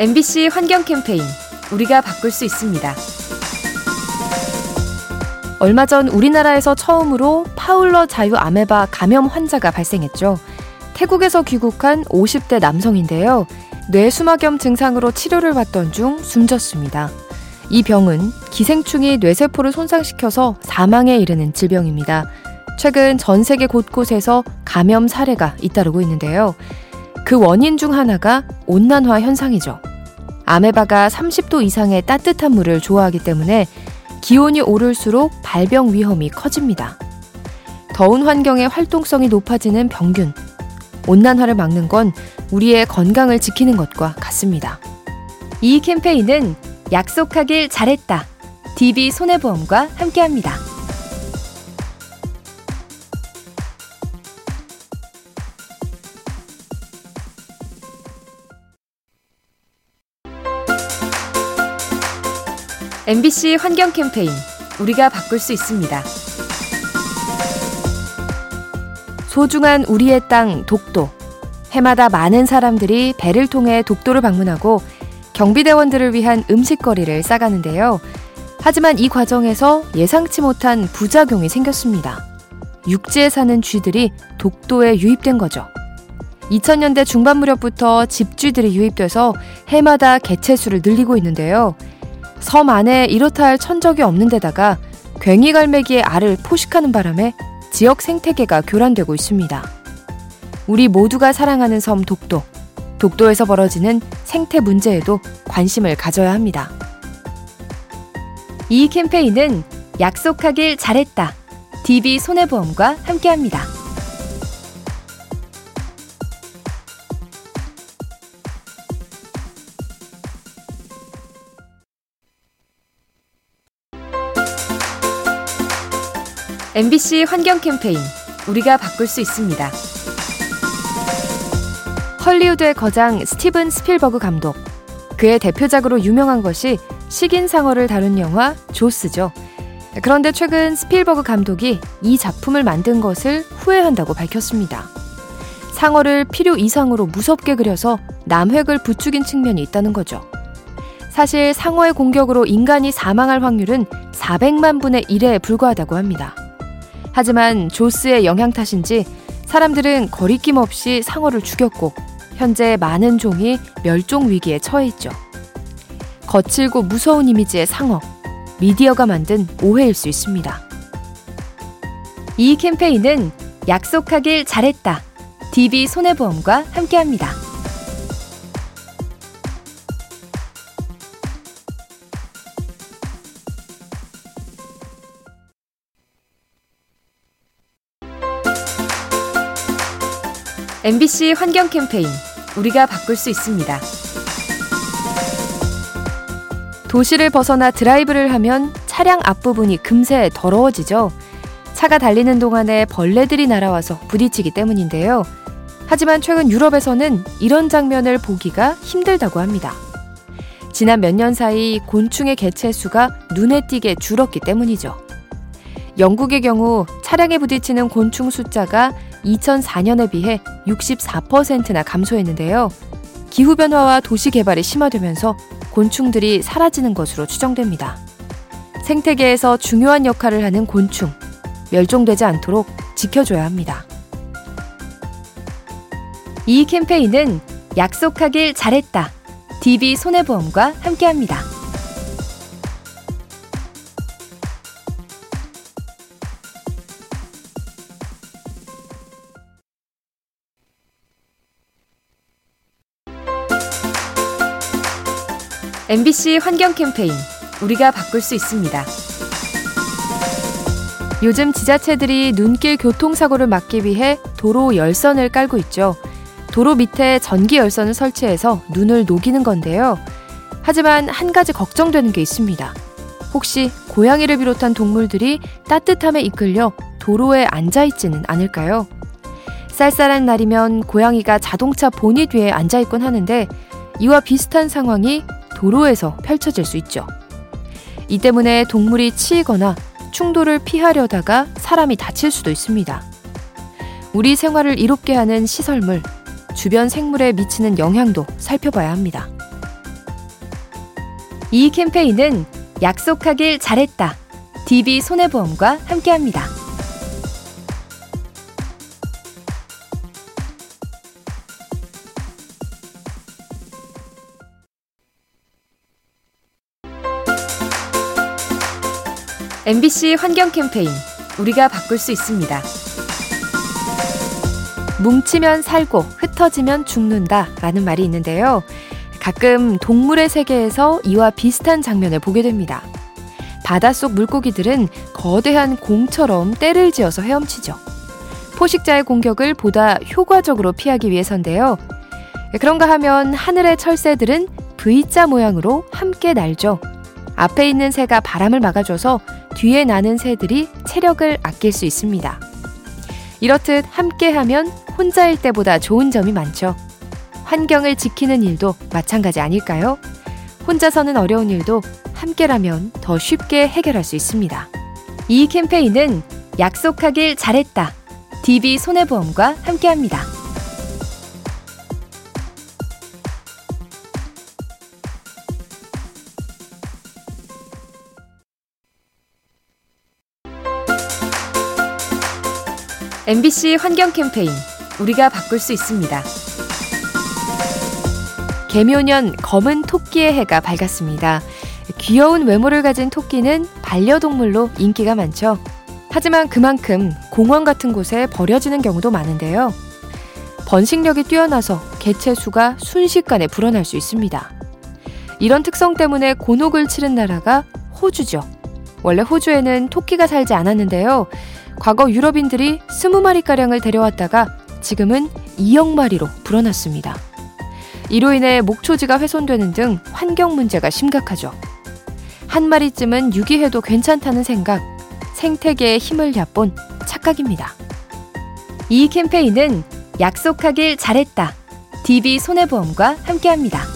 MBC 환경 캠페인 우리가 바꿀 수 있습니다. 얼마 전 우리나라에서 처음으로 파울러 자유 아메바 감염 환자가 발생했죠. 태국에서 귀국한 50대 남성인데요. 뇌수막염 증상으로 치료를 받던 중 숨졌습니다. 이 병은 기생충이 뇌세포를 손상시켜서 사망에 이르는 질병입니다. 최근 전 세계 곳곳에서 감염 사례가 잇따르고 있는데요. 그 원인 중 하나가 온난화 현상이죠. 아메바가 30도 이상의 따뜻한 물을 좋아하기 때문에 기온이 오를수록 발병 위험이 커집니다. 더운 환경의 활동성이 높아지는 병균. 온난화를 막는 건 우리의 건강을 지키는 것과 같습니다. 이 캠페인은 약속하길 잘했다. DB 손해보험과 함께합니다. MBC 환경 캠페인 우리가 바꿀 수 있습니다. 소중한 우리의 땅 독도. 해마다 많은 사람들이 배를 통해 독도를 방문하고 경비대원들을 위한 음식거리를 싸가는데요. 하지만 이 과정에서 예상치 못한 부작용이 생겼습니다. 육지에 사는 쥐들이 독도에 유입된 거죠. 2000년대 중반 무렵부터 집쥐들이 유입돼서 해마다 개체수를 늘리고 있는데요. 섬 안에 이렇다 할 천적이 없는 데다가 괭이 갈매기의 알을 포식하는 바람에 지역 생태계가 교란되고 있습니다. 우리 모두가 사랑하는 섬 독도. 독도에서 벌어지는 생태 문제에도 관심을 가져야 합니다. 이 캠페인은 약속하길 잘했다. DB 손해보험과 함께합니다. MBC 환경 캠페인 우리가 바꿀 수 있습니다. 헐리우드의 거장 스티븐 스필버그 감독. 그의 대표작으로 유명한 것이 식인상어를 다룬 영화 조스죠. 그런데 최근 스필버그 감독이 이 작품을 만든 것을 후회한다고 밝혔습니다. 상어를 필요 이상으로 무섭게 그려서 남획을 부추긴 측면이 있다는 거죠. 사실 상어의 공격으로 인간이 사망할 확률은 400만 분의 1에 불과하다고 합니다. 하지만 조스의 영향 탓인지 사람들은 거리낌 없이 상어를 죽였고 현재 많은 종이 멸종 위기에 처해 있죠. 거칠고 무서운 이미지의 상어, 미디어가 만든 오해일 수 있습니다. 이 캠페인은 약속하길 잘했다. DB 손해보험과 함께합니다. MBC 환경 캠페인 우리가 바꿀 수 있습니다. 도시를 벗어나 드라이브를 하면 차량 앞부분이 금세 더러워지죠. 차가 달리는 동안에 벌레들이 날아와서 부딪히기 때문인데요. 하지만 최근 유럽에서는 이런 장면을 보기가 힘들다고 합니다. 지난 몇 년 사이 곤충의 개체 수가 눈에 띄게 줄었기 때문이죠. 영국의 경우 차량에 부딪히는 곤충 숫자가 2004년에 비해 64%나 감소했는데요. 기후변화와 도시 개발이 심화되면서 곤충들이 사라지는 것으로 추정됩니다. 생태계에서 중요한 역할을 하는 곤충, 멸종되지 않도록 지켜줘야 합니다. 이 캠페인은 약속하길 잘했다. DB 손해보험과 함께합니다. MBC 환경 캠페인 우리가 바꿀 수 있습니다. 요즘 지자체들이 눈길 교통사고를 막기 위해 도로 열선을 깔고 있죠. 도로 밑에 전기 열선을 설치해서 눈을 녹이는 건데요. 하지만 한 가지 걱정되는 게 있습니다. 혹시 고양이를 비롯한 동물들이 따뜻함에 이끌려 도로에 앉아있지는 않을까요? 쌀쌀한 날이면 고양이가 자동차 보닛 위에 앉아있곤 하는데 이와 비슷한 상황이 도로에서 펼쳐질 수 있죠. 이 때문에 동물이 치이거나 충돌을 피하려다가 사람이 다칠 수도 있습니다. 우리 생활을 이롭게 하는 시설물, 주변 생물에 미치는 영향도 살펴봐야 합니다. 이 캠페인은 약속하길 잘했다. DB 손해보험과 함께합니다. MBC 환경 캠페인 우리가 바꿀 수 있습니다. 뭉치면 살고 흩어지면 죽는다 라는 말이 있는데요. 가끔 동물의 세계에서 이와 비슷한 장면을 보게 됩니다. 바닷속 물고기들은 거대한 공처럼 때를 지어서 헤엄치죠. 포식자의 공격을 보다 효과적으로 피하기 위해서인데요. 그런가 하면 하늘의 철새들은 V자 모양으로 함께 날죠. 앞에 있는 새가 바람을 막아줘서 뒤에 나는 새들이 체력을 아낄 수 있습니다. 이렇듯 함께하면 혼자일 때보다 좋은 점이 많죠. 환경을 지키는 일도 마찬가지 아닐까요? 혼자서는 어려운 일도 함께라면 더 쉽게 해결할 수 있습니다. 이 캠페인은 약속하길 잘했다. DB 손해보험과 함께합니다. MBC 환경 캠페인 우리가 바꿀 수 있습니다. 개묘년 검은 토끼의 해가 밝았습니다. 귀여운 외모를 가진 토끼는 반려동물로 인기가 많죠. 하지만 그만큼 공원 같은 곳에 버려지는 경우도 많은데요. 번식력이 뛰어나서 개체 수가 순식간에 불어날 수 있습니다. 이런 특성 때문에 곤혹을 치른 나라가 호주죠. 원래 호주에는 토끼가 살지 않았는데요. 과거 유럽인들이 20마리가량을 데려왔다가 지금은 2억 마리로 불어났습니다. 이로 인해 목초지가 훼손되는 등 환경 문제가 심각하죠. 한 마리쯤은 유기해도 괜찮다는 생각, 생태계의 힘을 얕본 착각입니다. 이 캠페인은 약속하길 잘했다. DB 손해보험과 함께합니다.